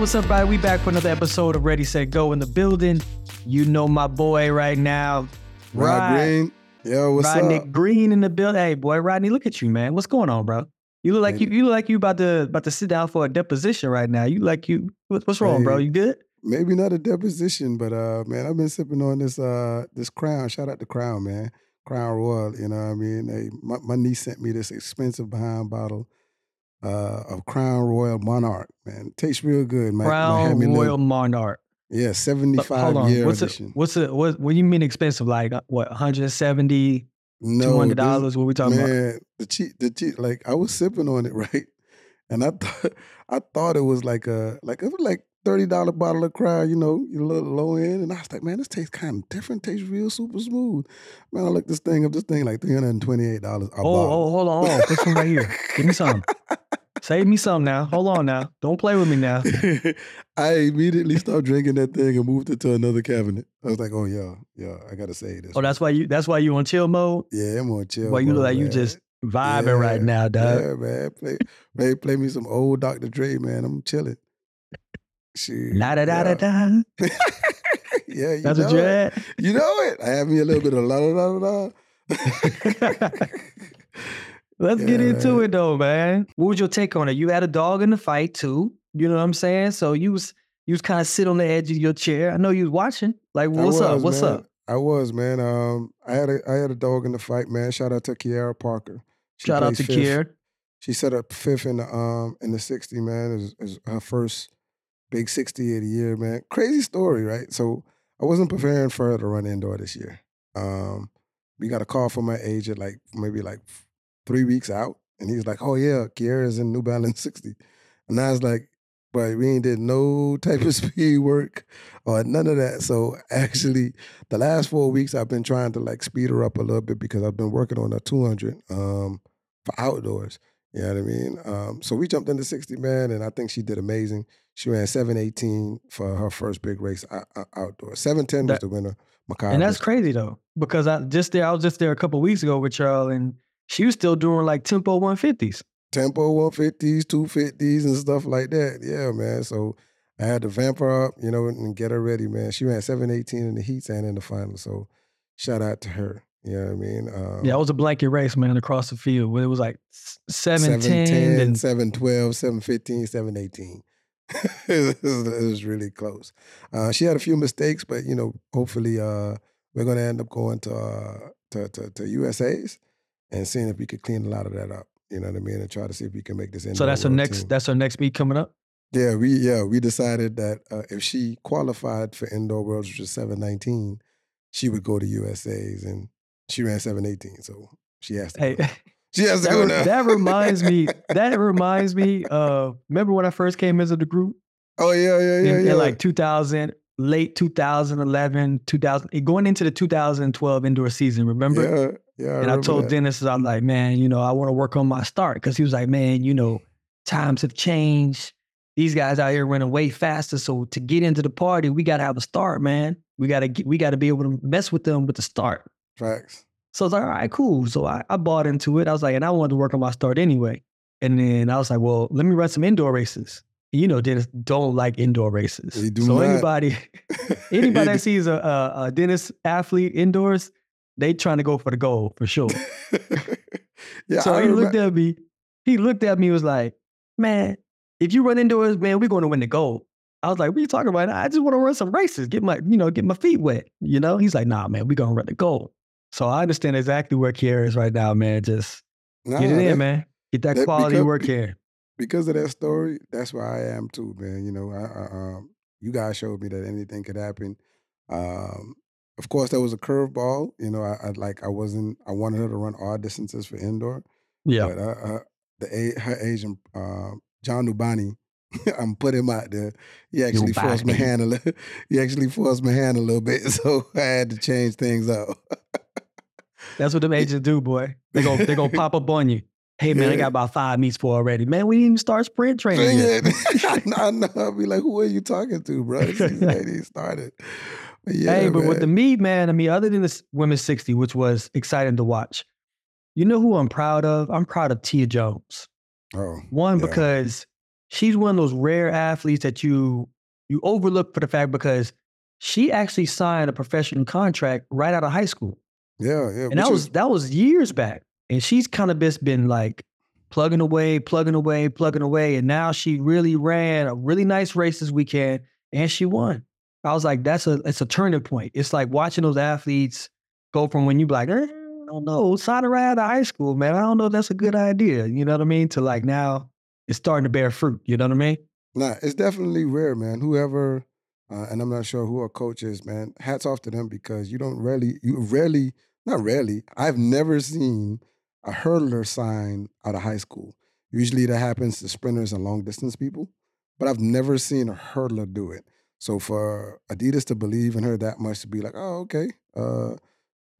Hey, what's up, everybody? We back for another episode of Ready, Set, Go in the building. You know my boy right now, Rod Rod- Green. Yo, what's Rodney up? Rodney Green in the building. Hey, boy, Rodney, look at you, man. What's going on, bro? You look like you, you look like you about to about to sit down for a deposition right now. You like you. What's wrong, bro? You good? Maybe not a deposition, but uh, man, I've been sipping on this uh this Crown. Shout out to Crown, man. Crown Royal. You know what I mean? Hey, my, my niece sent me this expensive behind bottle uh of Crown Royal Monarch. Man, tastes real good. My, Crown Miami Royal Little- Monarch. Yeah, 75 hold on. year What's it? edition. What's it? What? What do you mean expensive? Like uh, what? 170 No, two hundred this- dollars? What we talking about? man, the cheap, the cheap. Like I was sipping on it, right? And I thought, I thought it was like a, like it was like thirty dollar bottle of Crown, you know, you little low end. And I was like, man, this tastes kind of different. Tastes real super smooth. Man, I looked this thing up. This thing like three hundred and twenty eight dollars. Oh, oh, hold on, hold on. Put some right here. Give me some. Save me some now. Hold on now. Don't play with me now. I immediately stopped drinking that thing and moved it to another cabinet. I was like, oh yeah, yeah, I gotta say this. Oh, that's why you. That's why you on chill mode. yeah, I'm on chill. Boy, you look like you just vibing right now, dog. Yeah, man. Play, play, play me some old Dr. Dre, man. I'm chilling. La da da da da. Yeah, you That's know what you it. had. You know it. I have me a little bit of la da da da Let's get into it though, man. What was your take on it? You had a dog in the fight too. You know what I'm saying? So you was you was kind of sit on the edge of your chair. I know you was watching. Like, what's up? What's man. up? I was, man. Um, I had a I had a dog in the fight, man. Shout out to Kiara Parker. She Shout out to fifth. Kier. She set up fifth in the um in the 60, man. Is is her first big 60 of the year, man. Crazy story, right? So I wasn't preparing for her to run indoor this year. Um, we got a call from my agent like maybe like three weeks out, and he's like, "Oh yeah, Kiera's in New Balance 60," and I was like, "But we ain't did no type of speed work or none of that." So actually, the last four weeks I've been trying to like speed her up a little bit because I've been working on a 200 um, for outdoors. You know what I mean? Um, so we jumped into 60 man, and I think she did amazing. She ran 718 for her first big race out, out- outdoors. 710 was That- the winner. Makai And that's crazy though, because I just there, I was just there a couple weeks ago with Charles, and she was still doing like tempo 150s. Tempo 150s, 250s, and stuff like that. Yeah, man. So I had to vamp her up, you know, and get her ready, man. She ran 718 in the heats and in the final. So shout out to her. You know what I mean? Um, Yeah, it was a blanket race, man, across the field. Where it was like s- 710 710, and 712, 715, 718. it, was, it was really close. Uh, she had a few mistakes, but you know, hopefully, uh, we're going to end up going to, uh, to to to USA's and seeing if we could clean a lot of that up. You know what I mean, and try to see if we can make this. Indoor. So that's her next team. that's her next meet coming up. Yeah, we yeah we decided that uh, if she qualified for indoor worlds, which was seven nineteen, she would go to USA's, and she ran seven eighteen, so she has to. Hey, go. She has to that, go now. that reminds me. That reminds me of remember when I first came into the group oh yeah, yeah, yeah, in, yeah. in like 2000, late 2011, 2000, going into the 2012 indoor season. Remember? Yeah, yeah. and I told that. Dennis, I'm like, man, you know, I want to work on my start because he was like, man, you know, times have changed. These guys out here running way faster. So to get into the party, we got to have a start, man. We got to we got to be able to mess with them with the start. Facts. So I was like, all right, cool. So I, I bought into it. I was like, and I wanted to work on my start anyway. And then I was like, well, let me run some indoor races. You know, Dennis don't like indoor races. So not. anybody anybody that sees a, a, a Dennis athlete indoors, they trying to go for the goal for sure. yeah, so I he remember- looked at me. He looked at me. and Was like, "Man, if you run indoors, man, we're going to win the gold." I was like, "What are you talking about? I just want to run some races, get my, you know, get my feet wet." You know, he's like, "Nah, man, we're gonna run the gold." So I understand exactly where Kier is right now, man. Just Nah, get it that- in, man. Get that, that quality because- work here. because of that story, that's where I am too, man. You know, I, I, um, you guys showed me that anything could happen. Um, of course, there was a curveball. You know, I, I like I wasn't. I wanted her to run all distances for indoor, Yeah, but uh, uh, the her agent, um, John Nubani, I'm putting him out there. He actually forced my Nubani. hand a little. He actually forced my hand a little bit, so I had to change things up. that's what them agents do, boy. They go, they gonna pop up on you. Hey man, I got about five meets for already. Man, we didn't even start sprint training yet. I know, I. I'll be like, who are you talking to, bro? This season ain't even started. Yeah, hey, but with the me, man, I mean, other than this women's 60, which was exciting to watch, you know who I'm proud of? I'm proud of Tia Jones. oh, One, Yeah. because she's one of those rare athletes that you you overlook for the fact because she actually signed a professional contract right out of high school. Yeah, yeah. And that was is- that was years back. And she's kind of just been like plugging away, plugging away, plugging away. And now she really ran a really nice race this weekend and she won. I was like, that's a it's a turning point. It's like watching those athletes go from when you like, eh, I don't know, sign out of high school, man. I don't know if that's a good idea. You know what I mean? To like now it's starting to bear fruit. You know what I mean? Nah, it's definitely rare, man. Whoever, uh, and I'm not sure who our coach is, man. Hats off to them because you don't rarely, you rarely, not rarely. I've never seen a hurdler sign out of high school. Usually that happens to sprinters and long distance people, but I've never seen a hurdler do it. So for Adidas to believe in her that much to be like, oh, okay, uh,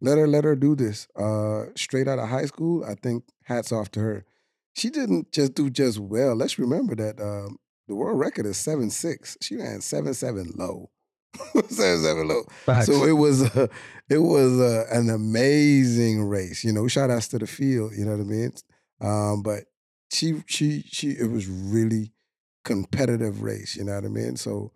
let her let her do this. Uh, straight out of high school, I think hats off to her. She didn't just do just well. Let's remember that um, the world record is seven six. She ran seven seven low, seven seven low. Facts. So it was uh, it was uh, an amazing race. You know, shout outs to the field. You know what I mean? Um, but she she she it was really competitive race. You know what I mean? So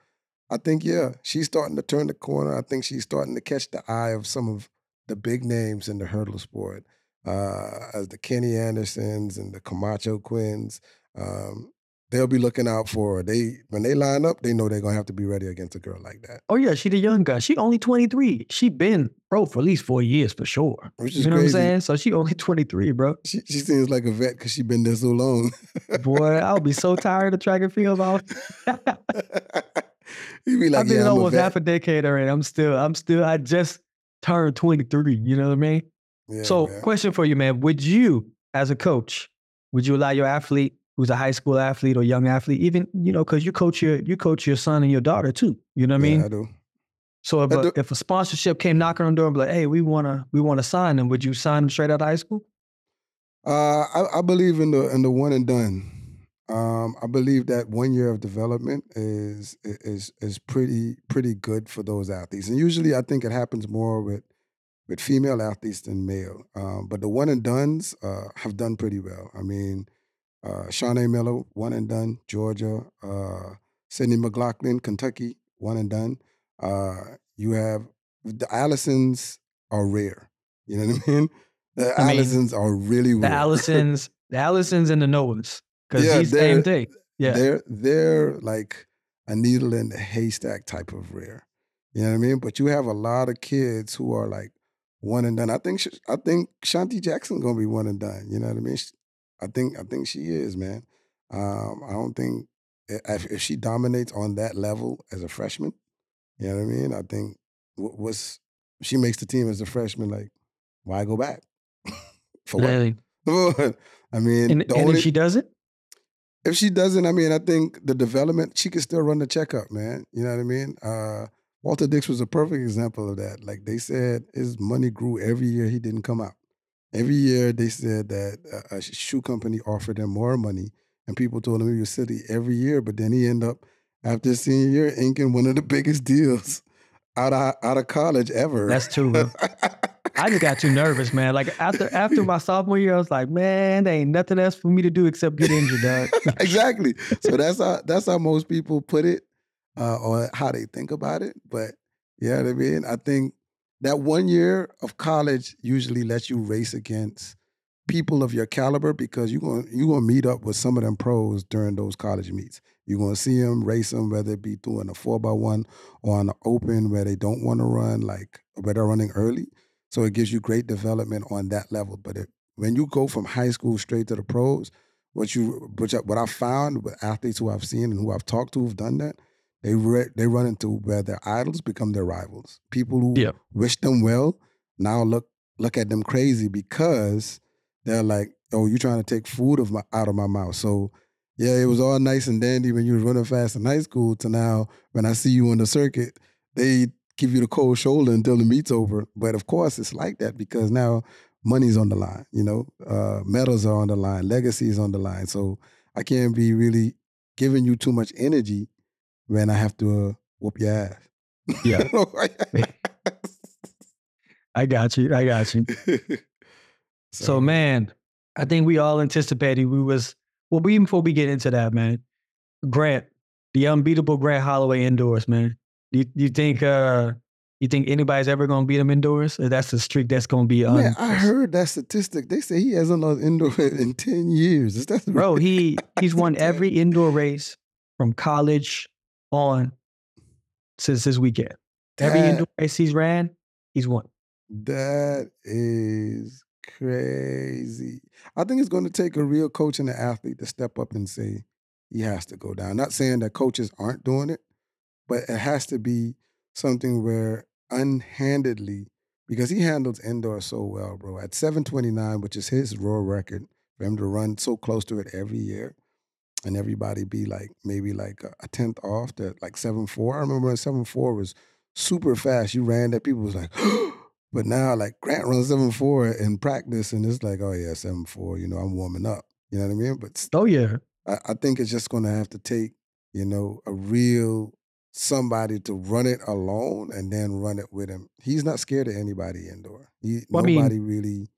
I think yeah, she's starting to turn the corner. I think she's starting to catch the eye of some of the big names in the hurdle sport, uh, as the Kenny Andersons and the Camacho-Quinns. Um, they'll be looking out for her. They when they line up, they know they're gonna have to be ready against a girl like that. Oh yeah, she the young guy. She only 23. She been pro for at least four years for sure. Which is You know what I'm saying? So she only 23, bro. She she seems like a vet because she's been there so long. Boy, I'll be so tired of track and field. Be like, I've been yeah, almost half a decade already. I'm still, I'm still, I just turned 23. You know what I mean? Yeah, so, man. question for you, man. Would you, as a coach, would you allow your athlete who's a high school athlete or young athlete, even, you know, because you coach your you coach your son and your daughter too. You know what I Yeah, mean? I do. So if I a, do. if a sponsorship came knocking on the door and be like, hey, we wanna we wanna sign them, would you sign them straight out of high school? Uh, I, I believe in the in the one and done. Um, I believe that one year of development is is is pretty pretty good for those athletes, and usually I think it happens more with with female athletes than male. Um, but the one and dones uh, have done pretty well. I mean, uh, Shaunae Miller, one and done, Georgia. Uh, Sydney McLaughlin, Kentucky, one and done. Uh, you have the Allysons are rare. You know what I mean? The I mean, Allysons are really The. Allysons, the Allysons and the Noahs. Because Yeah, same thing. Yeah. They're they're like a needle in the haystack type of rare. You know what I mean? But you have a lot of kids who are like one and done. I think I think Shawnti Jackson gonna be one and done. You know what I mean? I think I think she is, man. Um, I don't think if, if she dominates on that level as a freshman, you know what I mean? I think wh- what's she makes the team as a freshman. Like, why go back? For what? Really. I mean, And, and only if she doesn't, if she doesn't, I mean, I think the development, she can still run the checkup, man. You know what I mean? Uh, Walter Dix was a perfect example of that. Like they said, his money grew every year he didn't come out. Every year they said that a, shoe company offered him more money, and people told him he was silly every year. But then he ended up after his senior year inking one of the biggest deals out of out of college ever. That's true. I just got too nervous, man. Like after after my sophomore year, I was like, man, there ain't nothing else for me to do except get injured, dog. exactly. So that's how that's how most people put it, uh, or how they think about it. But yeah, you know I mean, I think that one year of college usually lets you race against people of your caliber because you're going you gonna meet up with some of them pros during those college meets. You're gonna see them race them, whether it be doing a four by one or the open where they don't want to run, like where they're running early. So it gives you great development on that level. But it, when you go from high school straight to the pros, what you which I- what I found with athletes who I've seen and who I've talked to who've done that, they re, they run into where their idols become their rivals. People who Yeah. wish them well now look look at them crazy because they're like, "Oh, you're trying to take food of my out of my mouth." So yeah, it was all nice and dandy when you were running fast in high school. To now, when I see you on the circuit, they give you the cold shoulder until the meet's over. But of course, it's like that because now money's on the line. You know, uh, medals are on the line, legacy is on the line. So I can't be really giving you too much energy when I have to uh, whoop your ass. Yeah. I got you. I got you. So, man, I think we all anticipated we was well. Even before we get into that, man, Grant, the unbeatable Grant Holloway indoors, man. Do you, you think uh you think anybody's ever gonna beat him indoors? Or that's a streak that's gonna be un- Man, I heard that statistic. They say he hasn't lost indoor in ten years. Is that bro, he he's won every indoor race from college on since this weekend. Every That- indoor race he's ran, he's won. That is crazy. I think it's going to take a real coach and an athlete to step up and say he has to go down. Not saying that coaches aren't doing it, but it has to be something where unhandedly, because he handles indoor so well, bro. At 729, which is his raw record, for him to run so close to it every year and everybody be like maybe like a, tenth off to like seven four. I remember when seven four was super fast. You ran that people was like, but now like Grant runs seven four in practice, and it's like, oh yeah, seven four. You know, I'm warming up. You know what I mean? But Oh yeah. I, I think it's just to have to take you know a real somebody to run it alone and then run it with him. He's not scared of anybody indoor. He Well, I mean, nobody really.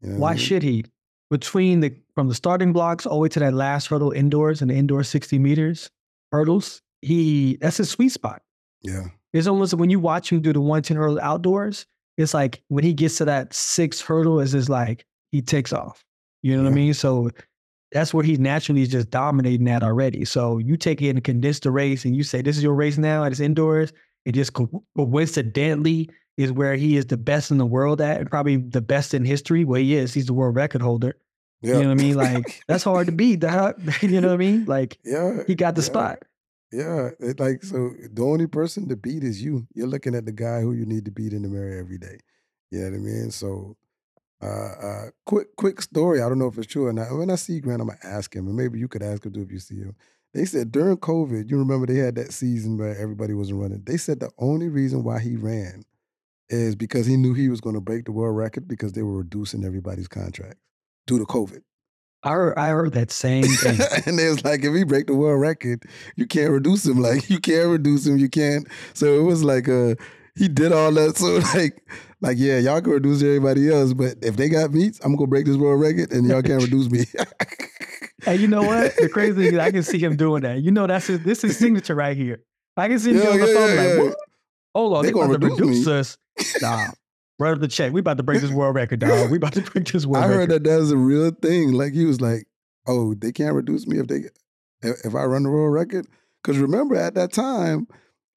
You know what I Why mean? should he? Between the from the starting blocks all the way to that last hurdle indoors and the indoor 60 meters hurdles, he that's his sweet spot. Yeah. It's almost when you watch him do the 110 hurdle outdoors, it's like when he gets to that sixth hurdle, it's just like he takes off. You know what I mean? So that's where he's naturally just dominating that already. So you take it and condense the race and you say, this is your race now and it's indoors. It just coincidentally is where he is the best in the world at and probably the best in history. Well, he is. He's the world record holder. Yeah. You know what I mean? Like that's hard to beat. dog. you know what I mean? Like yeah. he got the yeah. spot. Yeah, it like so the only person to beat is you. You're looking at the guy who you need to beat in the mirror every day. You know what I mean? So uh uh quick quick story. I don't know if it's true or not. When I see Grant, I'm gonna ask him, and maybe you could ask him too if you see him. They said during COVID, you remember they had that season where everybody wasn't running. They said the only reason why he ran is because he knew he was gonna break the world record because they were reducing everybody's contracts due to COVID. I heard, I heard that same thing. and they was like, if he break the world record, you can't reduce him. Like you can't reduce him. You can't. So it was like uh he did all that. So like like yeah, y'all can reduce everybody else, but if they got meats, I'm gonna break this world record, and y'all can't reduce me. And you know what? The crazy thing is I can see him doing that. You know, that's his, this is signature right here. I can see him Yeah, on the yeah, phone yeah, like, what? Hold on, They they, gonna reduce reduce us. Nah, run up the check. We about to break this world record, dog. We about to break this world record. I heard record. that that was a real thing. Like he was like, oh, they can't reduce me if they if if I run the world record. Because remember at that time,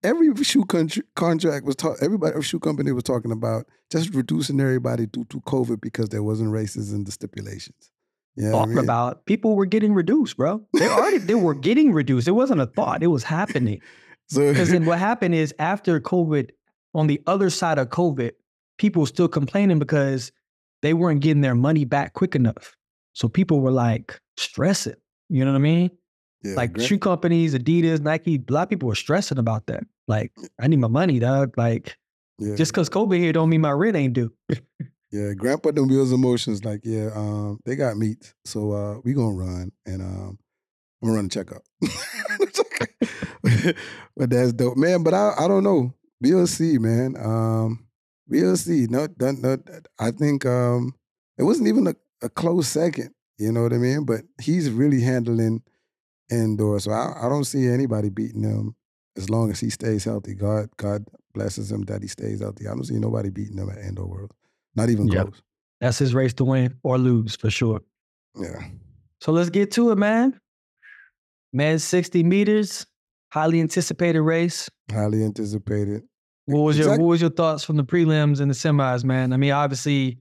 every shoe country, contract was talk. Everybody, every shoe company was talking about just reducing everybody due to COVID because there wasn't races in the stipulations. Yeah, Talking about people were getting reduced, bro. They already they were getting reduced. It wasn't a thought. It was happening. so Because then what happened is after COVID, on the other side of COVID, people were still complaining because they weren't getting their money back quick enough. So people were like stressing. You know what I mean? Yeah, like Grant- shoe companies, Adidas, Nike, a lot of people were stressing about that. Like, I need my money, dog. Like, yeah, just because Kobe here don't mean my rent ain't due. yeah. grandpa them wheels in. Like yeah, um, they got meat. so uh, we gonna run and um, I'm gonna run a checkup. but that's dope, man. But I I don't know. We'll see, man. Um, we'll see. No, no, no, I think um, it wasn't even a, a close second. You know what I mean? But he's really handling indoor, so I, I don't see anybody beating him as long as he stays healthy. God, God blesses him that he stays healthy. I don't see nobody beating him at indoor world. Not even Yep. close. That's his race to win or lose for sure. Yeah. So let's get to it, man. Man, 60 meters, highly anticipated race. Highly anticipated. What was your what was your thoughts from the prelims and the semis, man? I mean, obviously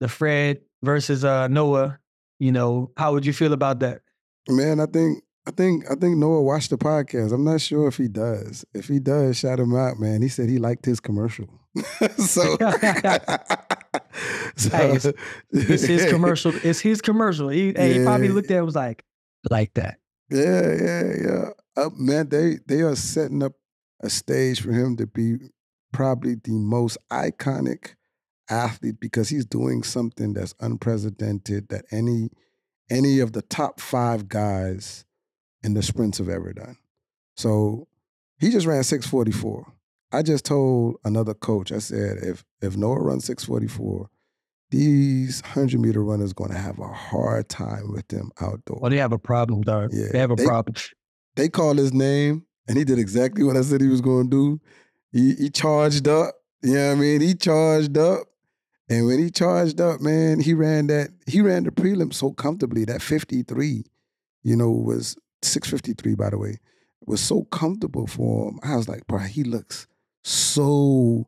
the Fred versus uh Noah, you know, how would you feel about that? Man, I think I think I think Noah watched the podcast. I'm not sure if he does. If he does, shout him out, man. He said he liked his commercial. so, so Hey, it's- It's his commercial. It's his commercial. He, hey, he probably looked at it and was like, like that. Yeah, yeah, yeah. Uh, man, they they are setting up a stage for him to be probably the most iconic athlete because he's doing something that's unprecedented that any any of the top five guys in the sprints have ever done. So he just ran 644. I just told another coach, I said, if if Noah runs 644, these 100 meter runners going to have a hard time with them outdoors. Well, they have a problem, dog. Yeah, they have a they- problem. they called his name, and he did exactly what I said he was going to do. He, he charged up. You know what I mean? He charged up. And when he charged up, man, he ran that, he ran the prelim so comfortably. That 53, you know, was 653, by the way, was so comfortable for him. I was like, bro, he looks so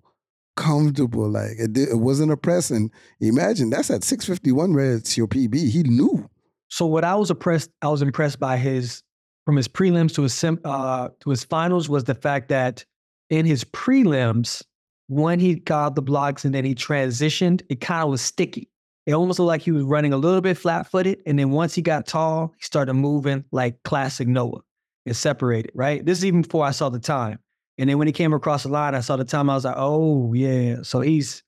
comfortable. Like it, it wasn't oppressing. Imagine that's at 651 where it's your PB. He knew. So what I was impressed, I was impressed by his from his prelims to his sim, uh, to his finals was the fact that in his prelims, when he got the blocks and then he transitioned, it kind of was sticky. It almost looked like he was running a little bit flat footed. And then once he got tall, he started moving like classic Noah and separated, right? This is even before I saw the time. And then when he came across the line, I saw the time. I was like, oh yeah. So he's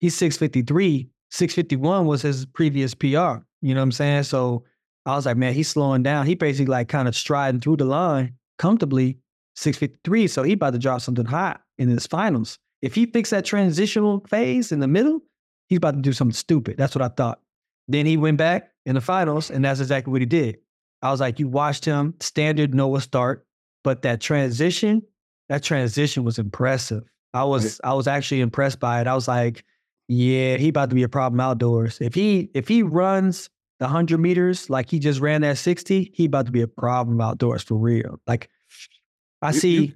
he's 653. 651 was his previous PR. You know what I'm saying? So I was like, man, he's slowing down. He basically like kind of striding through the line comfortably, 653. So he about to drop something hot in his finals. If he fixed that transitional phase in the middle, he's about to do something stupid. That's what I thought. Then he went back in the finals, and that's exactly what he did. I was like, you watched him standard Noah start, but that transition, that transition was impressive. I was I was actually impressed by it. I was like, yeah, he about to be a problem outdoors. If he if he runs the hundred meters like he just ran that sixty, he about to be a problem outdoors for real. Like I You- see you-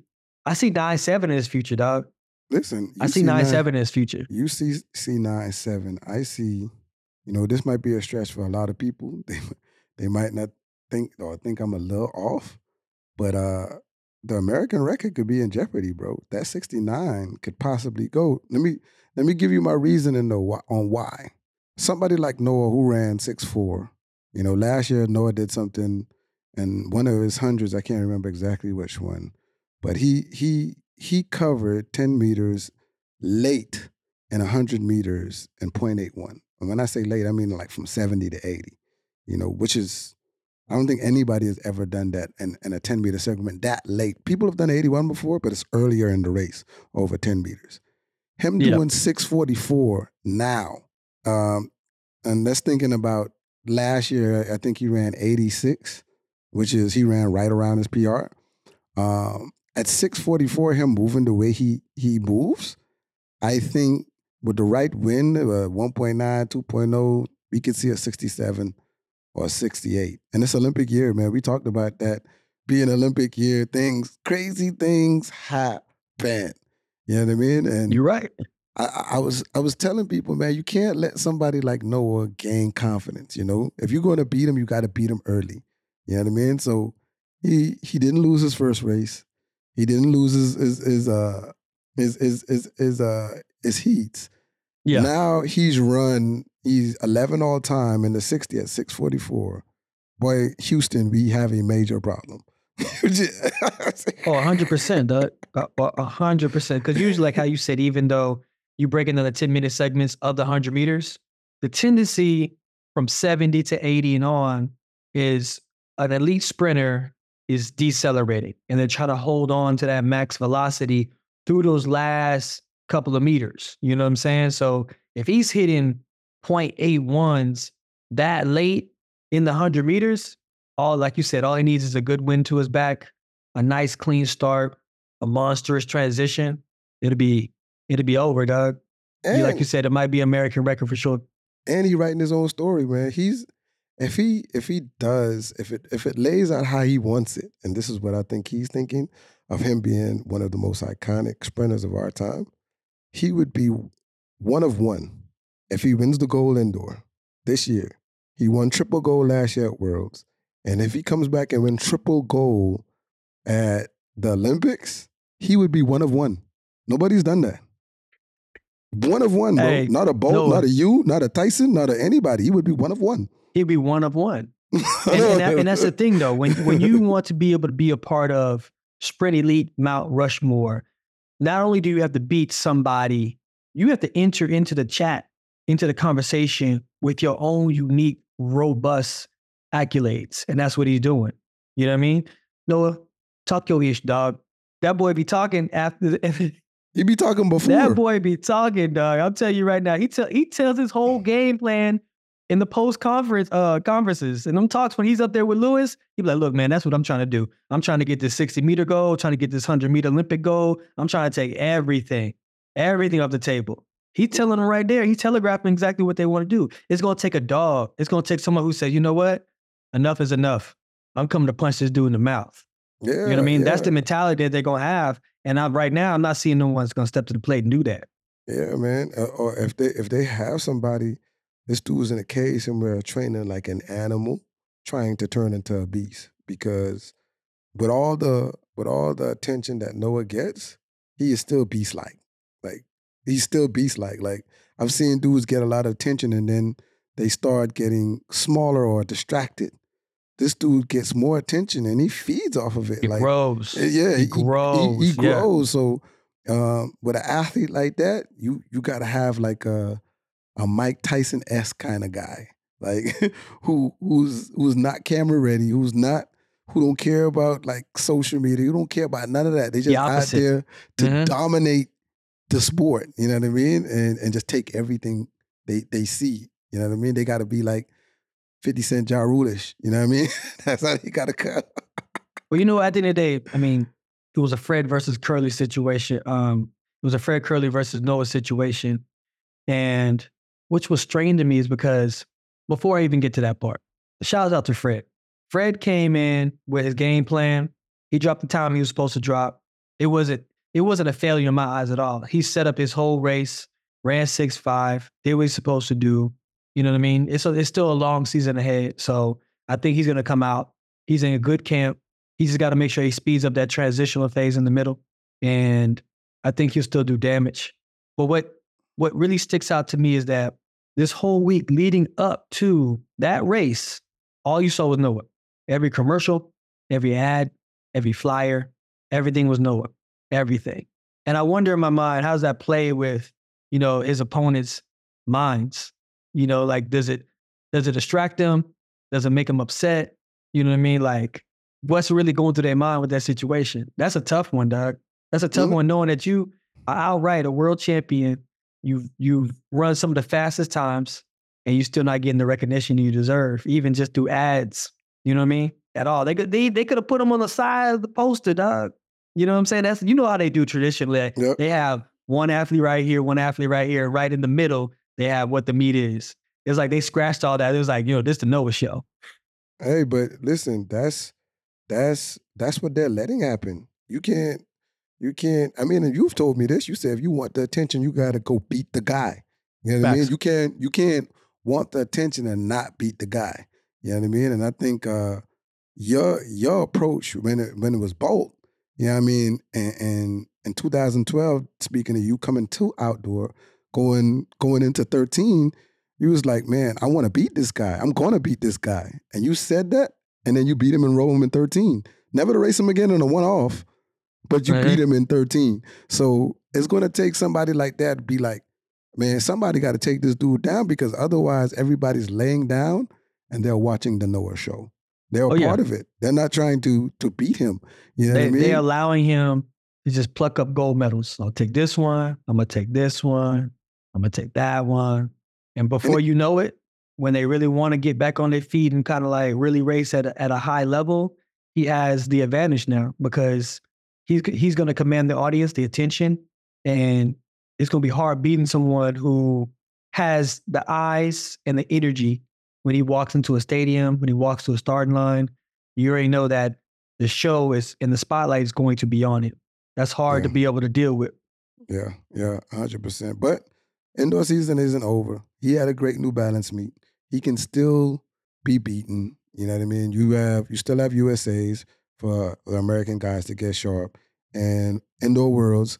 I see nine seven in his future, dog. Listen, I see nine seven his future. You see, see nine seven. I see. You know, this might be a stretch for a lot of people. They they might not think or think I'm a little off, but uh, the American record could be in jeopardy, bro. That 69 could possibly go. Let me let me give you my reasoning though on why. Somebody like Noah who ran six four. You know, last year Noah did something, and one of his hundreds, I can't remember exactly which one, but he he he covered 10 meters late and 100 meters in 0.81. And when I say late, I mean like from 70 to 80, you know, which is, I don't think anybody has ever done that in, in a 10 meter segment that late. People have done 81 before, but it's earlier in the race over 10 meters. Him doing 644 now, um, and that's thinking about last year, I think he ran 86, which is he ran right around his PR. Um, at 644, him moving the way he he moves, I think with the right wind, uh, 1.9, 2.0, we could see a 67 or 68. And it's Olympic year, man. We talked about that being Olympic year, things, crazy things happen. You know what I mean? And You're right. I, I- I was I was telling people, man, you can't let somebody like Noah gain confidence. You know, if you're going to beat him, you got to beat him early. You know what I mean? So he he didn't lose his first race. He didn't lose his his his uh his his his, his uh his heats. Yeah. Now he's run. He's 11 all time in the 60 at 644. Boy, Houston, we have a major problem. Oh, 100%, Doug. Uh, uh, 100%. Because usually, like how you said, even though you break into the 10 minute segments of the 100 meters, the tendency from 70 to 80 and on is an elite sprinter is decelerating and they're trying to hold on to that max velocity through those last couple of meters. You know what I'm saying? So if he's hitting 0.81s that late in the 100 meters, all like you said, all he needs is a good wind to his back, a nice clean start, a monstrous transition. It'll be it'll be over, Doug. You- like you said, it might be American record for sure. and he writing his own story, man. He's if he if he does if it if it lays out how he wants it, and this is what I think he's thinking of him being one of the most iconic sprinters of our time, he would be one of one if he wins the gold indoor this year. He won triple gold last year at Worlds, and if he comes back and wins triple gold at the Olympics, he would be one of one. Nobody's done that. One of one, bro. Hey, not a Bolt, no. not a you, not a Tyson, not a anybody. He would be one of one. He'd be one of one. And, and, that- and that's the thing, though. When when you want to be able to be a part of Sprint Elite Mount Rushmore, not only do you have to beat somebody, you have to enter into the chat, into the conversation with your own unique, robust accolades, and that's what he's doing. You know what I mean? Noah, talk your ish, dog. That boy be talking after. The, he be talking before. that boy be talking, dog. I'm telling you right now. He tell he tells his whole game plan in the post conference uh conferences and them talks when he's up there with Lewis, he'd be like, look, man, that's what I'm trying to do. I'm trying to get this 60 meter goal, trying to get this 100 meter Olympic goal. I'm trying to take everything, everything off the table. He's telling them right there. He's telegraphing exactly what they want to do. It's going to take a dog. It's going to take someone who says, you know what? Enough is enough. I'm coming to punch this dude in the mouth. Yeah, You know what I mean? yeah. That's the mentality that they're going to have. And I'm right now, I'm not seeing no one's going to step to the plate and do that. Yeah, man. Uh, or if they if they have somebody, this dude's in a cage somewhere training like an animal, trying to turn into a beast. Because with all the with all the attention that Noah gets, he is still beast like. Like he's still beast like. Like I've seen dudes get a lot of attention and then they start getting smaller or distracted. This dude gets more attention and he feeds off of it. He like grows. yeah, He grows, He, yeah. grows. So um, with an athlete like that, you you got to have like a a Mike Tyson s kind of guy, like who who's who's not camera ready, who's not who don't care about like social media, who don't care about none of that. They just out there to Mhm. dominate the sport. You know what I mean? And and just take everything they they see. You know what I mean? They got to be like. 50 Cent Ja Rulish, you know what I mean? That's how they got to cut. Well, you know, at the end of the day, I mean, it was a Fred versus Kerley situation. Um, it was a Fred Kerley versus Noah situation. And which was strange to me is because before I even get to that part, shout out to Fred. Fred came in with his game plan. He dropped the time he was supposed to drop. It wasn't it wasn't a failure in my eyes at all. He set up his whole race, ran six five, did what he's supposed to do. You know what I mean? It's a, it's still a long season ahead. So I think he's gonna come out. He's in a good camp. He's just got to make sure he speeds up that transitional phase in the middle, and I think he'll still do damage. But what what really sticks out to me is that this whole week leading up to that race, all you saw was Noah. Every commercial, every ad, every flyer, everything was Noah. Everything. And I wonder in my mind, how does that play with, you know, his opponents' minds? You know, like does it does it distract them? Does it make them upset? You know what I mean? Like, what's really going through their mind with that situation? That's a tough one, dog. That's a tough Mhm. one, knowing that you are outright a world champion. You've you've run some of the fastest times, and you're still not getting the recognition you deserve, even just through ads. You know what I mean? At all. They could they they could have put them on the side of the poster, dog. You know what I'm saying? That's you know how they do traditionally. Yep. They have one athlete right here, one athlete right here, right in the middle. They have what the meat is. It's like they scratched all that. It was like, you know, this the Noah show. Hey, but listen, that's that's that's what they're letting happen. You can't you can't I mean, and you've told me this. You said if you want the attention, you gotta go beat the guy. You know what I mean? You can't you can't want the attention and not beat the guy. You know what I mean? And I think uh your your approach when it when it was Bolt, you know what I mean, and, and in 2012, speaking of you coming to outdoor, going going into 13, you was like, man, I want to beat this guy. I'm going to beat this guy. And you said that, and then you beat him and roll him in 13. Never to race him again in a one off, but you Right. beat him in 13. So it's going to take somebody like that to be like, man, somebody got to take this dude down because otherwise everybody's laying down and they're watching the Noah show. They're a Oh, yeah. part of it. They're not trying to to beat him. You know They, what I mean? They're allowing him to just pluck up gold medals. I'll take this one. I'm gonna take this one. I'm gonna take that one. And before you know it, when they really want to get back on their feet and kind of like really race at a, at a high level, he has the advantage now because he's he's gonna command the audience, the attention, and it's gonna be hard beating someone who has the eyes and the energy when he walks into a stadium, when he walks to a starting line. You already know that the show is and the spotlight is going to be on it. That's hard to be able to deal with. Yeah, yeah, hundred percent. But indoor season isn't over. He had a great New Balance meet. He can still be beaten. You know what I mean? You have you still have USA's for the American guys to get sharp, and indoor worlds.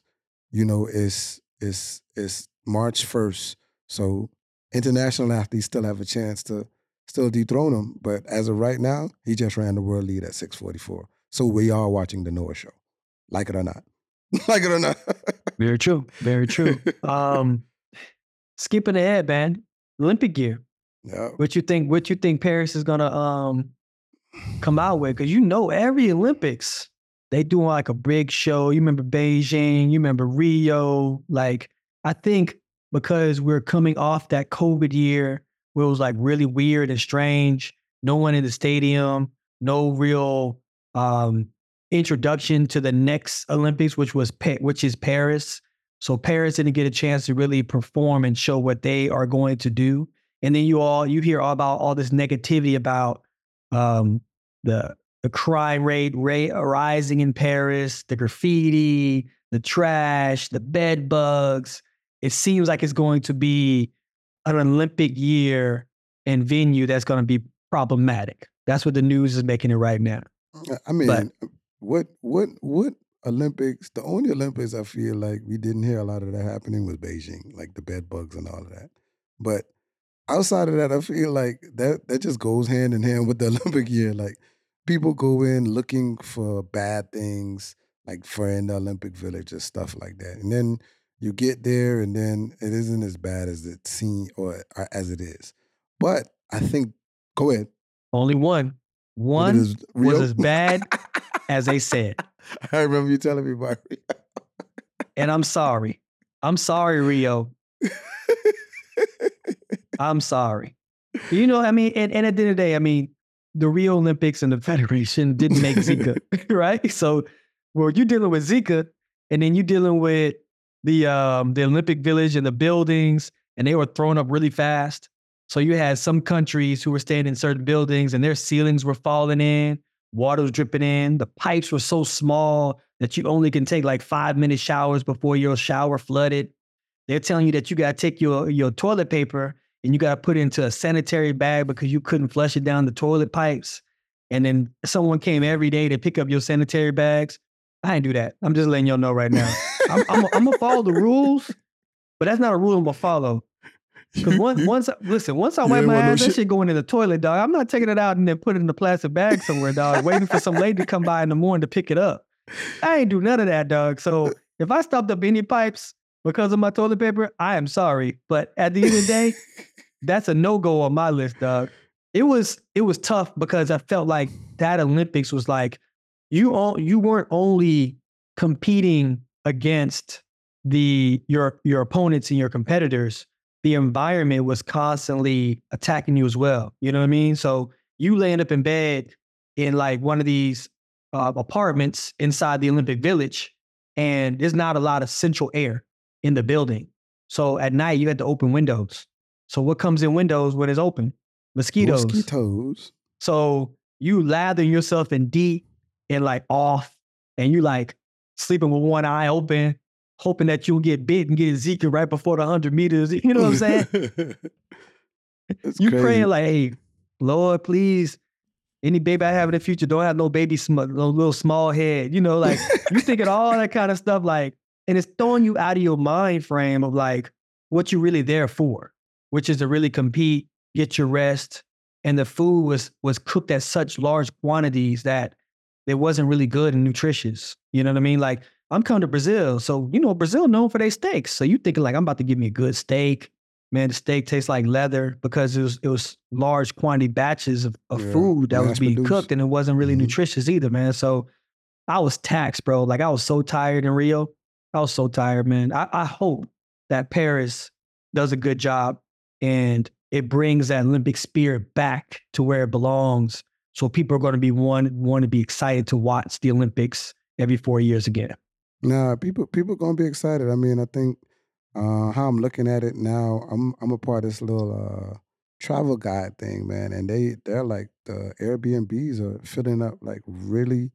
You know, is is is March first. So international athletes still have a chance to still dethrone him. But as of right now, he just ran the world lead at six forty four. So we are watching the Noah show, like it or not, like it or not. Very true. Very true. um, skipping ahead, man. Olympic gear. yeah. What you think? What you think Paris is gonna um come out with? Because you know every Olympics they do like a big show. You remember Beijing? You remember Rio? Like I think because we're coming off that COVID year where it was like really weird and strange. No one in the stadium, no real um, introduction to the next Olympics, which was pa- which is Paris. So Paris didn't get a chance to really perform and show what they are going to do. And then you all you hear all about all this negativity about um, the the crime rate, rate rising in Paris, the graffiti, the trash, the bed bugs. It seems like it's going to be an Olympic year and venue that's going to be problematic. That's what the news is making it right now. I mean, but, uh, what what what Olympics? The only Olympics I feel like we didn't hear a lot of that happening was Beijing, like the bed bugs and all of that. But outside of that, I feel like that that just goes hand in hand with the Olympic year. Like people go in looking for bad things, like for in the Olympic Village or stuff like that, and then you get there, and then it isn't as bad as it seems or, or as it is. But I think, go ahead. Only one. One was as bad as they said. I remember you telling me about Rio. and I'm sorry. I'm sorry, Rio. I'm sorry. You know, I mean, and, and at the end of the day, I mean, the Rio Olympics and the Federation didn't make Zika, right? So, well, you're dealing with Zika, and then you're dealing with the um, the Olympic Village and the buildings, and they were thrown up really fast. So you had some countries who were staying in certain buildings, and their ceilings were falling in, water was dripping in. The pipes were so small that you only can take like five minute showers before your shower flooded. They're telling you that you got to take your your toilet paper and you got to put it into a sanitary bag because you couldn't flush it down the toilet pipes. And then someone came every day to pick up your sanitary bags. I didn't do that. I'm just letting y'all know right now. I'm, I'm, I'm gonna follow the rules, but that's not a rule I'm gonna follow. Because once, once, listen, once I wipe my ass, that shit going in the toilet, dog. I'm not taking it out and then put it in a plastic bag somewhere, dog. waiting for some lady to come by in the morning to pick it up. I ain't do none of that, dog. So if I stopped up any pipes because of my toilet paper, I am sorry. But at the end of the day, that's a no go on my list, dog. It was it was tough because I felt like that Olympics was like you all you weren't only competing against the your your opponents and your competitors the environment was constantly attacking you as well. You know what I mean? So you land up in bed in like one of these uh, apartments inside the Olympic Village, and there's not a lot of central air in the building. So at night you had to open windows. So what comes in windows when it's open? Mosquitoes. Mosquitoes. So you lather yourself in DEET and like off, and you like sleeping with one eye open, hoping that you'll get bit and get Zika right before the 100 meters. You know what I'm saying? you crazy. praying like, hey, Lord, please, any baby I have in the future don't have no baby, sm- no little small head. You know, like you thinking all that kind of stuff, like, and it's throwing you out of your mind frame of like what you're really there for, which is to really compete, get your rest. And the food was was cooked at such large quantities that it wasn't really good and nutritious. You know what I mean? Like I'm coming to Brazil. So, you know, Brazil known for their steaks. So you thinking like I'm about to give me a good steak. Man, the steak tastes like leather because it was it was large quantity batches of, of yeah, food that was being produced. cooked and it wasn't really mm-hmm. nutritious either, man. So I was taxed, bro. Like I was so tired in Rio. I was so tired, man. I, I hope that Paris does a good job and it brings that Olympic spirit back to where it belongs. So people are going to be one want to be excited to watch the Olympics every four years again. Nah, people people are gonna be excited. I mean, I think uh, how I'm looking at it now, I'm I'm a part of this little uh, travel guide thing, man, and they they're like the Airbnbs are filling up like really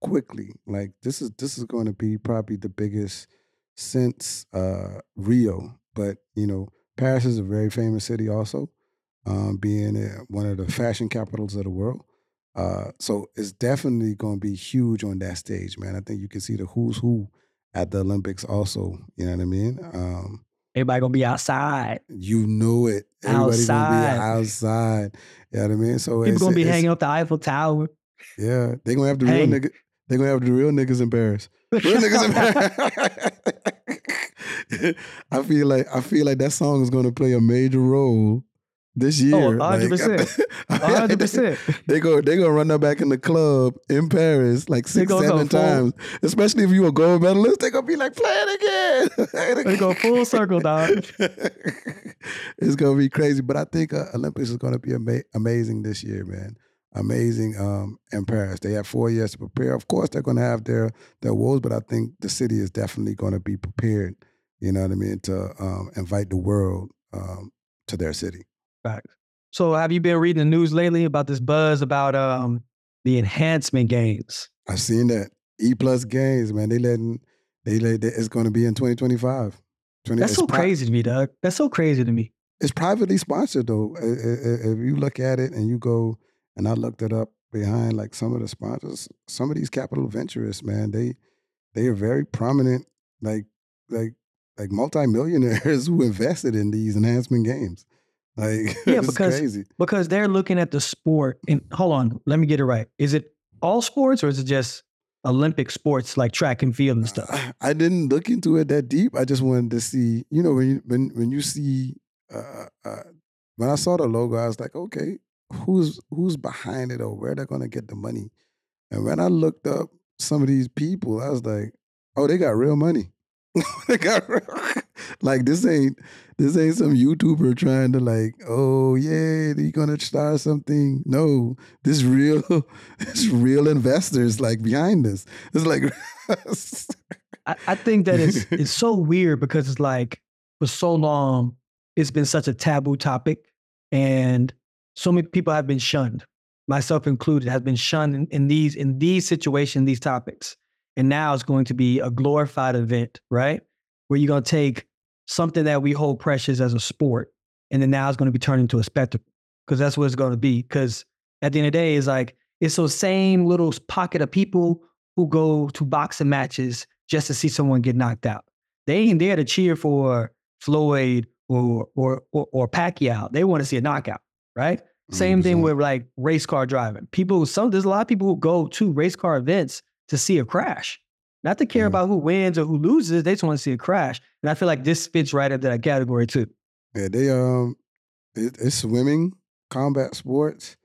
quickly. Like this is this is going to be probably the biggest since uh, Rio, but you know, Paris is a very famous city also, um, being one of the fashion capitals of the world. Uh, so it's definitely going to be huge on that stage, man. I think you can see the who's who at the Olympics also. You know what I mean? Um, Everybody gonna be outside. You know it. Everybody's outside. gonna be outside. You know what I mean? So people gonna be hanging up the Eiffel Tower. Yeah, they gonna have the hey. real niggas. They gonna have the real niggas in Paris. Real niggas in Paris. I feel like I feel like that song is gonna play a major role this year. Oh, 100%. like, 100%. they go they gonna run that back in the club in Paris like six, seven full- times. Especially if you a gold medalist, they gonna be like, play it again. They go full circle, dog. it's gonna be crazy, but I think uh, Olympics is gonna be ama- amazing this year, man. Amazing um, in Paris. They have four years to prepare. Of course, they're gonna have their their woes, but I think the city is definitely gonna be prepared. You know what I mean to um, invite the world um, to their city. Facts. So have you been reading the news lately about this buzz about um the enhancement games? I've seen that E plus games, man. They letting they let it's going to be in 2025. 20 That's so pri- crazy to me, Doug. That's so crazy to me. It's privately sponsored though. If you look at it and you go and I looked it up behind like some of the sponsors, some of these capital venturists, man, they they are very prominent, like like like multimillionaires who invested in these enhancement games. Like Yeah, because- crazy. Because they're looking at the sport and hold on, let me get it right. Is it all sports or is it just Olympic sports like track and field and stuff? I- I didn't look into it that deep. I just wanted to see, you know, when you, when when you see, uh, uh, when I saw the logo, I was like, okay, who's who's behind it or where they're gonna get the money? And when I looked up some of these people, I was like, oh, they got real money. they got real, like this ain't this ain't some YouTuber trying to like, oh yeah, you gonna start something. No, this real, this real investors like behind this. It's like I, I think that it's it's so weird because it's like for so long it's been such a taboo topic and so many people have been shunned, myself included, has been shunned in, in these in these situations, these topics. And now it's going to be a glorified event, right? Where you're gonna take something that we hold precious as a sport, and then now it's gonna be turned into a spectacle. Because that's what it's gonna be. Because at the end of the day, it's like it's those same little pocket of people who go to boxing matches just to see someone get knocked out. They ain't there to cheer for Floyd or or or, or Pacquiao. They want to see a knockout, right? Same thing 100%. with like race car driving. People, some there's a lot of people who go to race car events to see a crash, not to care Mhm. about who wins or who loses. They just want to see a crash, and I feel like this fits right into that category too. Yeah, they um, it, it's swimming, combat sports,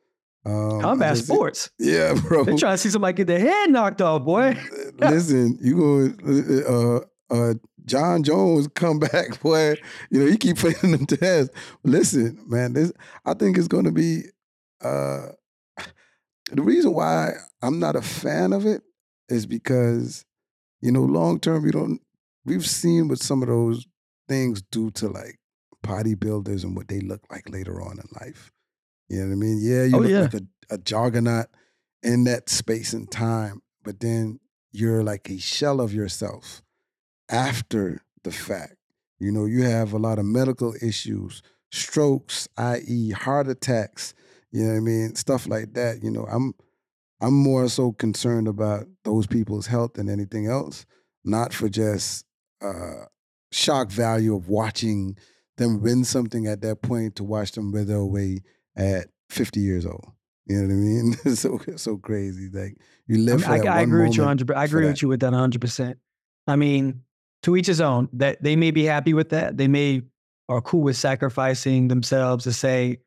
um, Combat just- sports. Yeah, bro. They're trying to see somebody get their head knocked off, boy. Listen, you go, uh, uh, Jon Jones come back, boy. You know he keep playing them tests. Listen, man, this I think it's going to be. Uh, the reason why I'm not a fan of it is because, you know, long term, you don't. We've seen what some of those things do to like bodybuilders and what they look like later on in life. You know what I mean? Yeah, you Oh, look yeah. like a, a juggernaut in that space and time, but then you're like a shell of yourself after the fact. You know, you have a lot of medical issues, strokes, i.e., heart attacks. You know what I mean? Stuff like that. You know, I'm I'm more so concerned about those people's health than anything else, not for just uh, shock value of watching them win something at that point to watch them wither away at 50 years old. You know what I mean? It's so so crazy. Like you I, live mean, for I, that I one agree with you 100. I agree with you with that 100. percent I mean, to each his own. That they may be happy with that. They may are cool with sacrificing themselves to say,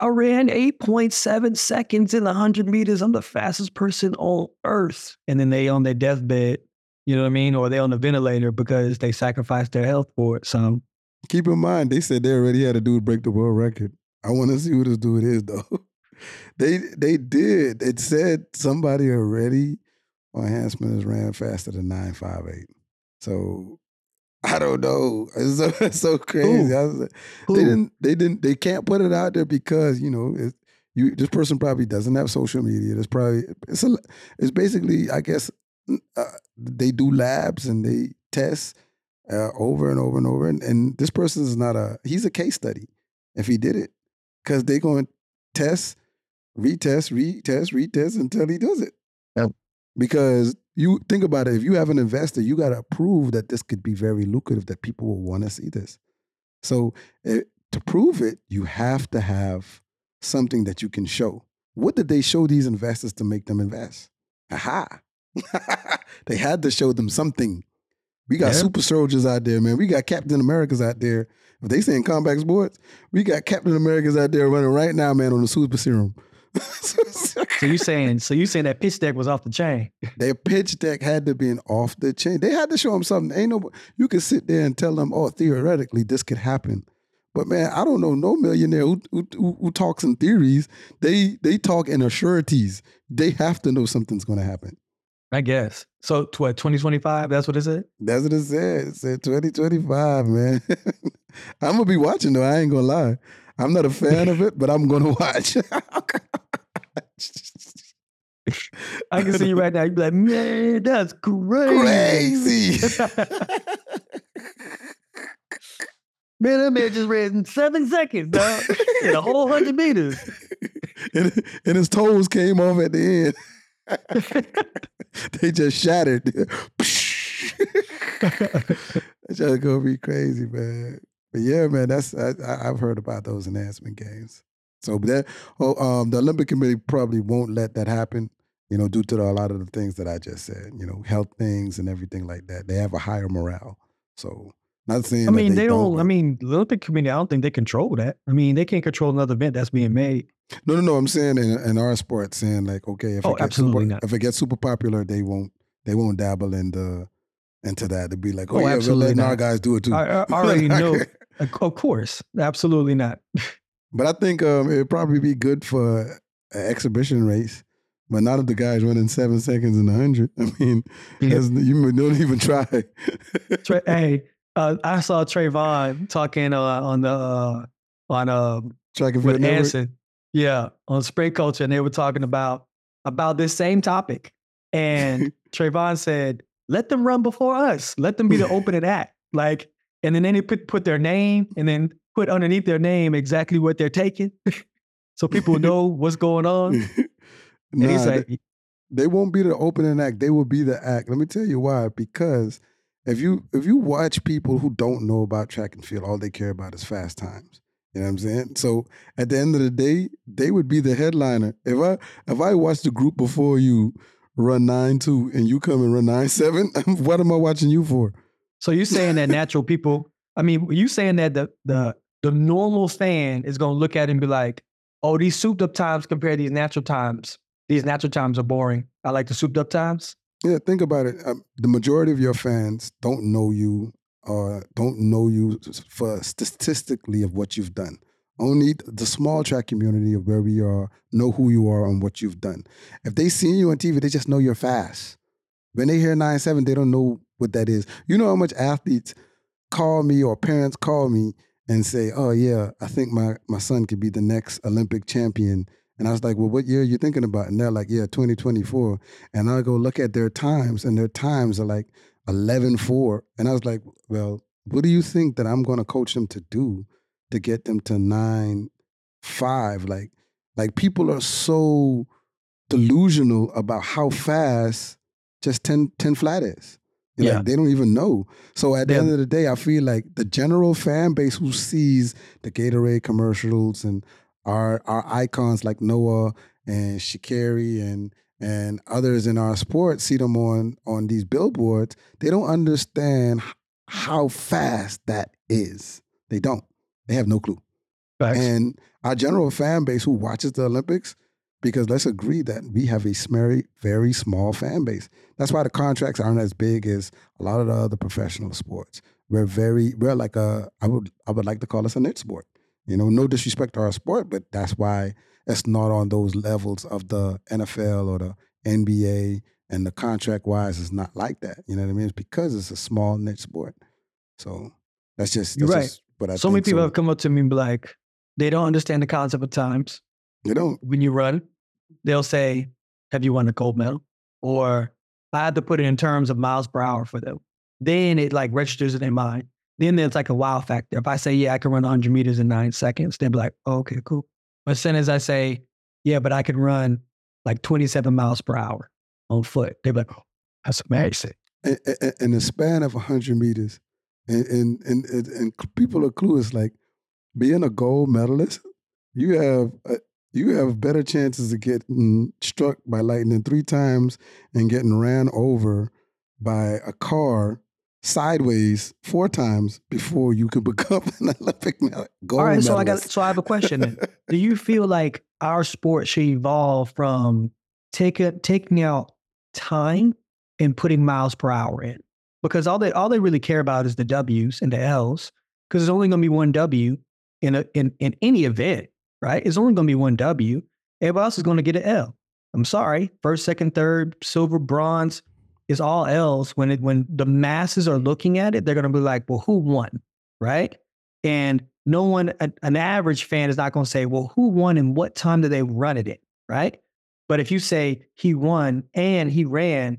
"I ran 8.7 seconds in the 100 meters. I'm the fastest person on earth." And then they on their deathbed. You know what I mean? Or they on the ventilator because they sacrificed their health for it. So Keep in mind, they said they already had a dude break the world record. I want to see who this dude is, though. they they did. It said somebody already on enhancement has ran faster than nine five eight. So I don't know. It's so, it's so crazy. I was like, who? they didn't. They didn't. They can't put it out there because you know it, you. This person probably doesn't have social media. There's probably it's a. It's basically I guess uh, they do labs and they test uh, over and over and over. And, and this person is not a, he's a case study if he did it. Because they're going to test, retest, retest, retest until he does it. Yep. Because you think about it, if you have an investor, you got to prove that this could be very lucrative, that people will want to see this. So eh, to prove it, you have to have something that you can show. What did they show these investors to make them invest? Aha. they had to show them something We got Yeah. super soldiers out there, man. We got Captain Americas out there. If they saying combat sports, we got Captain Americas out there running right now, man, on the super serum. So you saying so you saying that pitch deck was off the chain? Their pitch deck had to be an off the chain. They had to show them something. Ain't no you can sit there and tell them, oh, theoretically this could happen. But man, I don't know no millionaire who who, who, who talks in theories. They they talk in assurities. They have to know something's going to happen. I guess. So what, 2025? That's what it said? That's what it said. It said 2025, man. I'm gonna be watching though. I ain't gonna lie. I'm not a fan of it, but I'm gonna watch. I can see you right now. You be like, man, that's crazy. Crazy. Man, that man just ran in seven seconds, dog. in a whole hundred meters. and, and his toes came off at the end. they just shattered. That's just gonna be crazy, man. But yeah, man, that's I, I, I've heard about those enhancement games. So that oh, um, the Olympic Committee probably won't let that happen. You know, due to the, a lot of the things that I just said. You know, health things and everything like that. They have a higher morale. So not saying. I that mean, they, don't. don't. I mean, the Olympic Committee. I don't think they control that. I mean, they can't control another event that's being made. No, no, no. I'm saying in, in our sport, saying like, okay, if Oh, it gets absolutely super, not. if it gets super popular, they won't they won't dabble in the into that. They'd be like, oh, Oh, yeah, we're letting our guys do it too. I, I already know. Of course, absolutely not. But I think um, it'd probably be good for an exhibition race, but not if the guy's running seven seconds in a hundred. I mean, that's, you don't even try. Hey, uh, I saw Trayvon talking uh, on the uh, on uh, Track and with network. Anson, yeah, on Spray Culture, and they were talking about about this same topic. And Trayvon said, "Let them run before us. Let them be the opening act." Like, and then they put put their name, and then put underneath their name exactly what they're taking, so people know what's going on. And Nah, he's they- like, they won't be the opening act. They will be the act. Let me tell you why. Because if you if you watch people who don't know about track and field, all they care about is fast times. You know what I'm saying? So at the end of the day, they would be the headliner. If I if I watch the group before you run nine two and you come and run nine seven, what am I watching you for? So you saying that natural people? I mean, you saying that the the the normal fan is gonna look at it and be like, "Oh, these souped up times compared to these natural times. These natural times are boring. I like the souped up times." Yeah, think about it. Um, the majority of your fans don't know you or don't know you for statistically of what you've done. Only the small track community of where we are know who you are and what you've done. If they see you on TV, they just know you're fast. When they hear nine seven, they don't know what that is. You know how much athletes call me or parents call me and say, "Oh yeah, I think my my son could be the next Olympic champion." And I was like, "Well, what year are you thinking about?" And they're like, "Yeah, 2024." And I go look at their times, and their times are like 11 4. And I was like, well, what do you think that I'm going to coach them to do to get them to 9 5? Like, like people are so delusional about how fast just 10, 10 flat is. Know, Yeah. they don't even know. So at the Yeah. end of the day, I feel like the general fan base who sees the Gatorade commercials and our our icons like Noah and Sha'Carri and and others in our sport see them on on these billboards, they don't understand how fast that is. They don't. They have no clue. Facts. And our general fan base who watches the Olympics, because let's agree that we have a very, very small fan base. That's why the contracts aren't as big as a lot of the other professional sports. We're very, we're like a, I would, I would like to call us a niche sport. You know, no disrespect to our sport, but that's why it's not on those levels of the NFL or the NBA and the contract wise is not like that. You know what I mean? It's because it's a small niche sport. So that's just, that's right. just what I so many people have come up to me and be like, they don't understand the concept of times. you don't. When you run, they'll say, "Have you won a gold medal?" Or I had to put it in terms of miles per hour for them. Then it like registers in their mind. Then there's like a wow factor. If I say, "Yeah, I can run 100 meters in nine seconds," they'll be like, oh, "Okay, cool." But as soon as I say, "Yeah, but I can run like 27 miles per hour on foot," they're like, oh, "That's amazing." in, the span of 100 meters and, and, and, and, and people are clueless like being a gold medalist you have a, you have better chances of getting struck by lightning three times and getting ran over by a car sideways four times before you could become an Olympic gold All right, so I got medalist. so I have a question. Do you feel like our sport should evolve from taking taking out time and putting miles per hour in? Because all they all they really care about is the W's and the L's. Because there's only going to be one W in a in in any event, right? It's only going to be one W. Everybody else is going to get an L. I'm sorry, first, second, third, silver, bronze. is all L's. When it when the masses are looking at it, they're going to be like, well, who won, right? And no one, an, an average fan is not going to say, well, who won and what time did they run it in, right? But if you say he won and he ran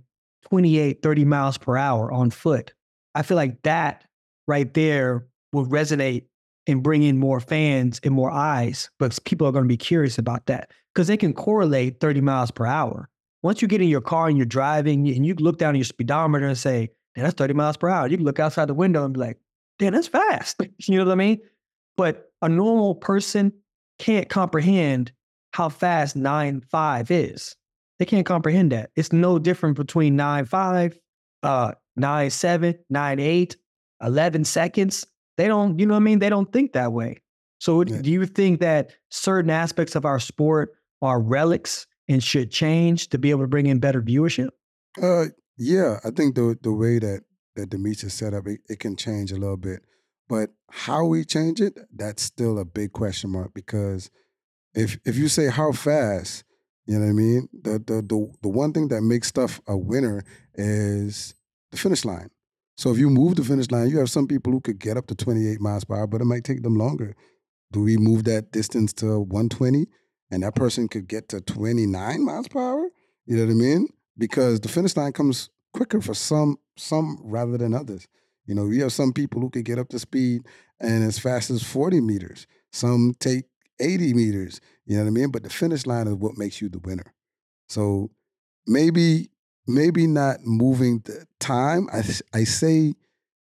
28, 30 miles per hour on foot, I feel like that right there will resonate and bring in more fans and more eyes. But people are going to be curious about that because they can correlate 30 miles per hour. Once you get in your car and you're driving and you look down at your speedometer and say, "Damn, that's 30 miles per hour, you can look outside the window and be like, damn, that's fast. you know what I mean? But a normal person can't comprehend how fast nine five is. They can't comprehend that. It's no different between nine five, uh, nine seven, nine eight, 11 seconds. They don't, you know what I mean? They don't think that way. So Yeah. do you think that certain aspects of our sport are relics and should change to be able to bring in better viewership? Uh, yeah, I think the the way that that the meets is set up, it, it can change a little bit. But how we change it, that's still a big question mark because if if you say how fast, you know what I mean? The the the, the one thing that makes stuff a winner is the finish line. So if you move the finish line, you have some people who could get up to 28 miles per hour, but it might take them longer. Do we move that distance to 120 and that person could get to 29 miles per hour? You know what I mean? Because the finish line comes quicker for some some rather than others. You know, you have some people who could get up to speed and as fast as 40 meters. Some take 80 meters. You know what I mean? But the finish line is what makes you the winner. So maybe maybe not moving the time. I I say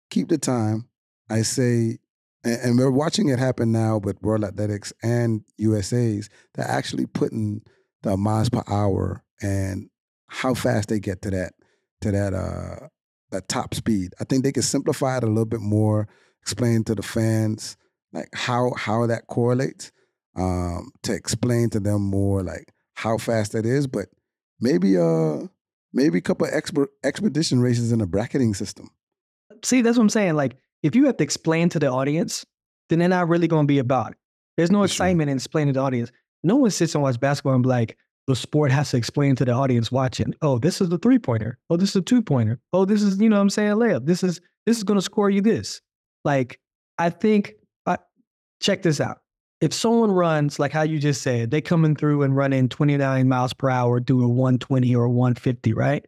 keep the time. I say and, and we're watching it happen now with World Athletics and USA's. They're actually putting the miles per hour and how fast they get to that to that uh that top speed. I think they could simplify it a little bit more, explain to the fans like how how that correlates, um, to explain to them more like how fast that is. But maybe uh maybe a couple of expert expedition races in a bracketing system. See, that's what I'm saying. Like, if you have to explain to the audience, then they're not really going to be about it. There's no That's true. excitement in explaining to the audience. No one sits and watches basketball and be like, the sport has to explain to the audience watching. Oh, this is the three pointer. Oh, this is a two pointer. Oh, this is you know what I'm saying layup. This is this is going to score you this. Like, I think. I, check this out. If someone runs like how you just said, they coming through and running 29 miles per hour, do a 120 or 150, right?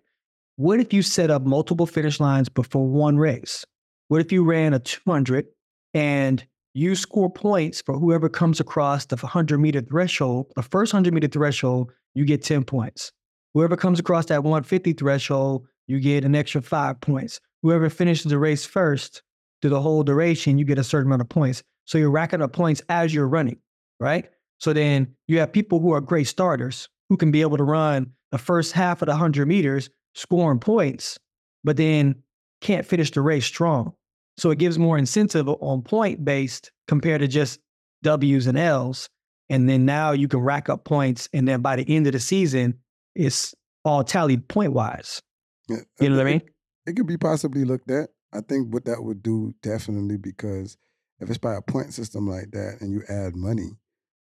What if you set up multiple finish lines before one race? What if you ran a 200 and you score points for whoever comes across the 100 meter threshold? The first 100 meter threshold, you get 10 points. Whoever comes across that 150 threshold, you get an extra five points. Whoever finishes the race first through the whole duration, you get a certain amount of points. So you're racking up points as you're running, right? So then you have people who are great starters who can be able to run the first half of the 100 meters scoring points, but then can't finish the race strong. So it gives more incentive on point based compared to just W's and L's. And then now you can rack up points. And then by the end of the season, it's all tallied point wise. Yeah, You know what I mean? It could be possibly looked at. I think what that would do definitely because if it's by a point system like that and you add money,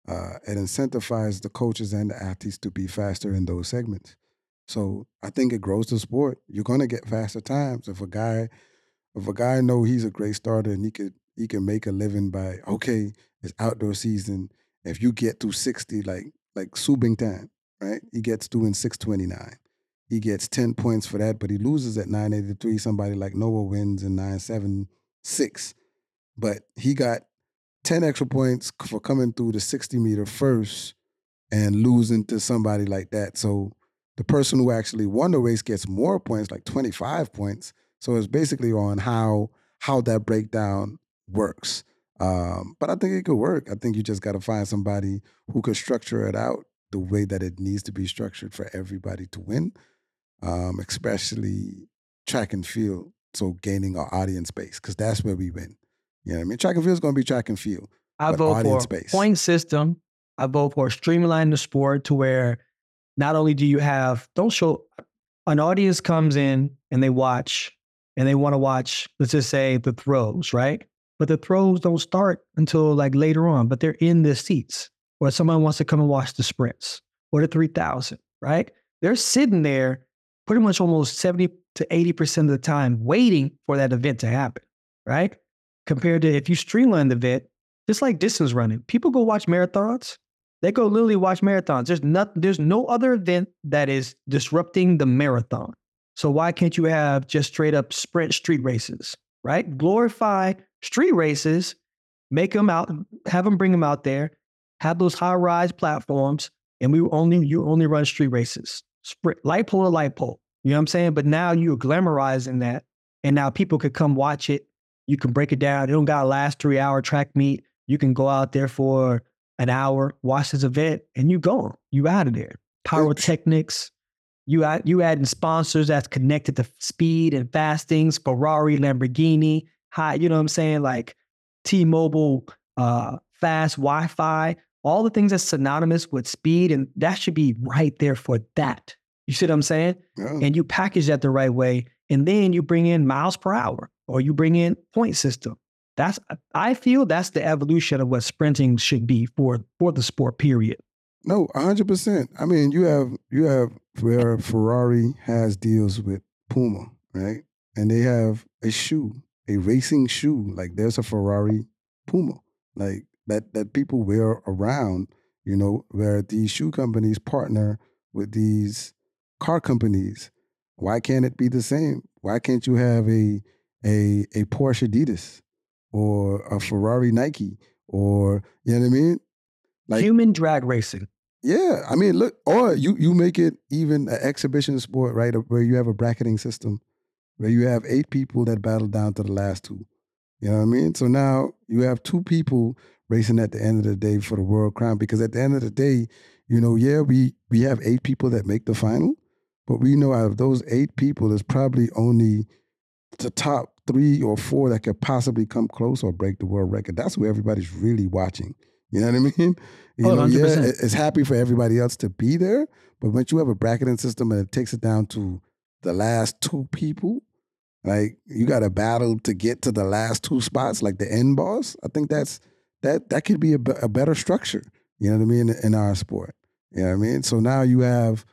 uh, it incentivizes the coaches and the athletes to be faster in those segments. So I think it grows the sport. You're gonna get faster times if a guy, if a guy know he's a great starter and he could he can make a living by okay, it's outdoor season. If you get to sixty, like like Subington, right? He gets to in six twenty nine. He gets 10 points for that, but he loses at 983. Somebody like Noah wins in 976. But he got 10 extra points for coming through the 60 meter first and losing to somebody like that. So the person who actually won the race gets more points, like 25 points. So it's basically on how how that breakdown works. Um, but I think it could work. I think you just got to find somebody who could structure it out the way that it needs to be structured for everybody to win um, especially track and field. so gaining our audience base because that's where we win. You know what I mean? Track and field is going to be track and field. I vote for audience a base. point system. I vote for streamlining the sport to where not only do you have don't show an audience comes in and they watch and they want to watch, let's just say the throws, right? But the throws don't start until like later on, but they're in the seats. Or someone wants to come and watch the sprints or the 3000, right? They're sitting there pretty much almost 70 to 80% of the time waiting for that event to happen, right? Compared to if you streamline the event, just like distance running, people go watch marathons. They go literally watch marathons. There's not there's no other event that is disrupting the marathon. So why can't you have just straight up sprint street races, right? Glorify street races, make them out, have them bring them out there, have those high rise platforms, and we only you only run street races, sprint light pole to light pole. You know what I'm saying? But now you're glamorizing that, and now people could come watch it. You can break it down. It don't got to last three hour track meet. You can go out there for an hour, watch this event, and you go. You out of there. Pyrotechnics. You add, you adding sponsors that's connected to speed and fastings, Ferrari, Lamborghini, high, you know what I'm saying? Like T-Mobile, uh, fast Wi-Fi, all the things that's synonymous with speed, and that should be right there for that. You see what I'm saying? Yeah. And you package that the right way, and then you bring in miles per hour or you bring in point system. That's I feel that's the evolution of what sprinting should be for for the sport. Period. No, hundred percent. I mean, you have you have where Ferrari has deals with Puma, right? And they have a shoe, a racing shoe. Like there's a Ferrari Puma, like that that people wear around. You know, where these shoe companies partner with these car companies. Why can't it be the same? Why can't you have a a a Porsche Adidas or a Ferrari Nike or you know what I mean? Like- Human drag racing. Yeah, I mean, look, or you you make it even an exhibition sport, right? Where you have a bracketing system, where you have eight people that battle down to the last two. You know what I mean? So now you have two people racing at the end of the day for the world crown. Because at the end of the day, you know, yeah, we we have eight people that make the final, but we know out of those eight people, there's probably only the top three or four that could possibly come close or break the world record. That's who everybody's really watching. You know what I mean? You Oh, know, yeah, 100%. it- it's happy for everybody else to be there, but once you have a bracketing system and it takes it down to the last two people, like you got to battle to get to the last two spots, like the end boss. I think that's that that could be a, a better structure. You know what I mean in, in our sport. You know what I mean. So now you have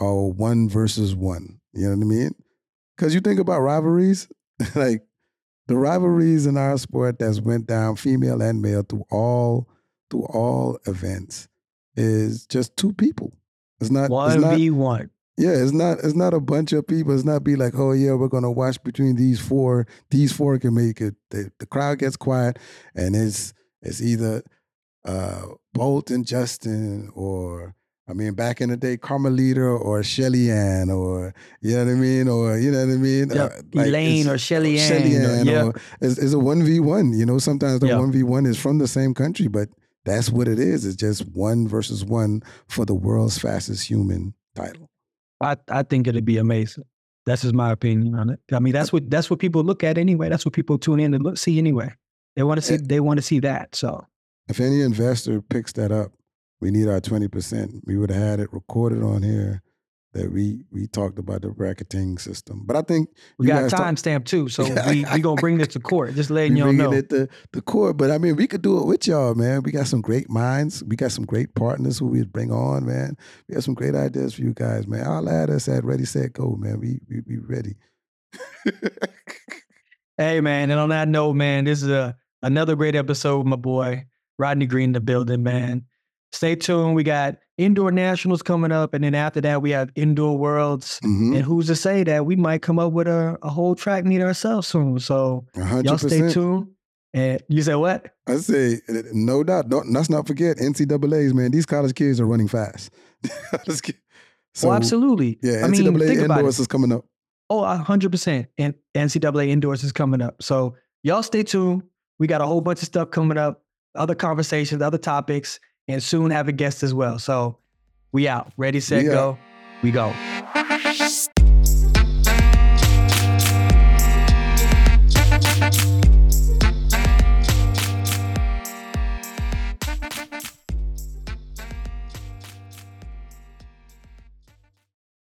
oh one versus one. You know what I mean? Because you think about rivalries, like the rivalries in our sport that's went down, female and male, through all through all events, is just two people. It's not. it's One not v one. yeah, it's not. It's not a bunch of people. It's not be like, oh yeah, we're gonna watch between these four. These four can make it. The, the crowd gets quiet, and it's it's either uh, Bolt and Justin, or I mean, back in the day, Carmelita or Shelly Ann, or you know what I mean, or you know what I mean, Yep. Uh, Elaine or Shelly Ann. Shelly or- Ann, yeah. it's, it's a one v one. You know, sometimes the v one is from the same country, but that's what it is. It's just one versus one for the world's fastest human title. I, I think it'd be amazing. That's just my opinion on it. I mean, that's what that's what people look at anyway. That's what people tune in to look see anyway. They want to see eh they want to see that. So If any investor picks that up, we need our twenty percent. We would have had it recorded on here that we we talked about the bracketing system. But I think we got a timestamp too. So we we gonna bring this to court. Just letting y'all know. it to the court. But I mean, we could do it with y'all, man. We got some great minds. We got some great partners who we'd bring on, man. We have some great ideas for you guys, man. I'll add us at Ready Set Go, man. We we we ready. Hey man, and on that note, man, this is a another great episode with my boy Rodney Green in the building, man. Stay tuned. We got indoor nationals coming up, and then after that, we have indoor worlds. Mhm. And who's to say that we might come up with a, a whole track meet ourselves soon? So A hundred y'all stay tuned. And you said what? I say, uh, no doubt. Don't, let's not forget NCAA's, man. These college kids are running fast. Let's get- oh, absolutely. Yeah, I mean, NCAA think about indoors it. is coming up. Oh, a hundred percent. And NCAA indoors is coming up. So y'all stay tuned. We got a whole bunch of stuff coming up, other conversations, other topics, and soon have a guest as well. So we out. Ready, set, go. We go.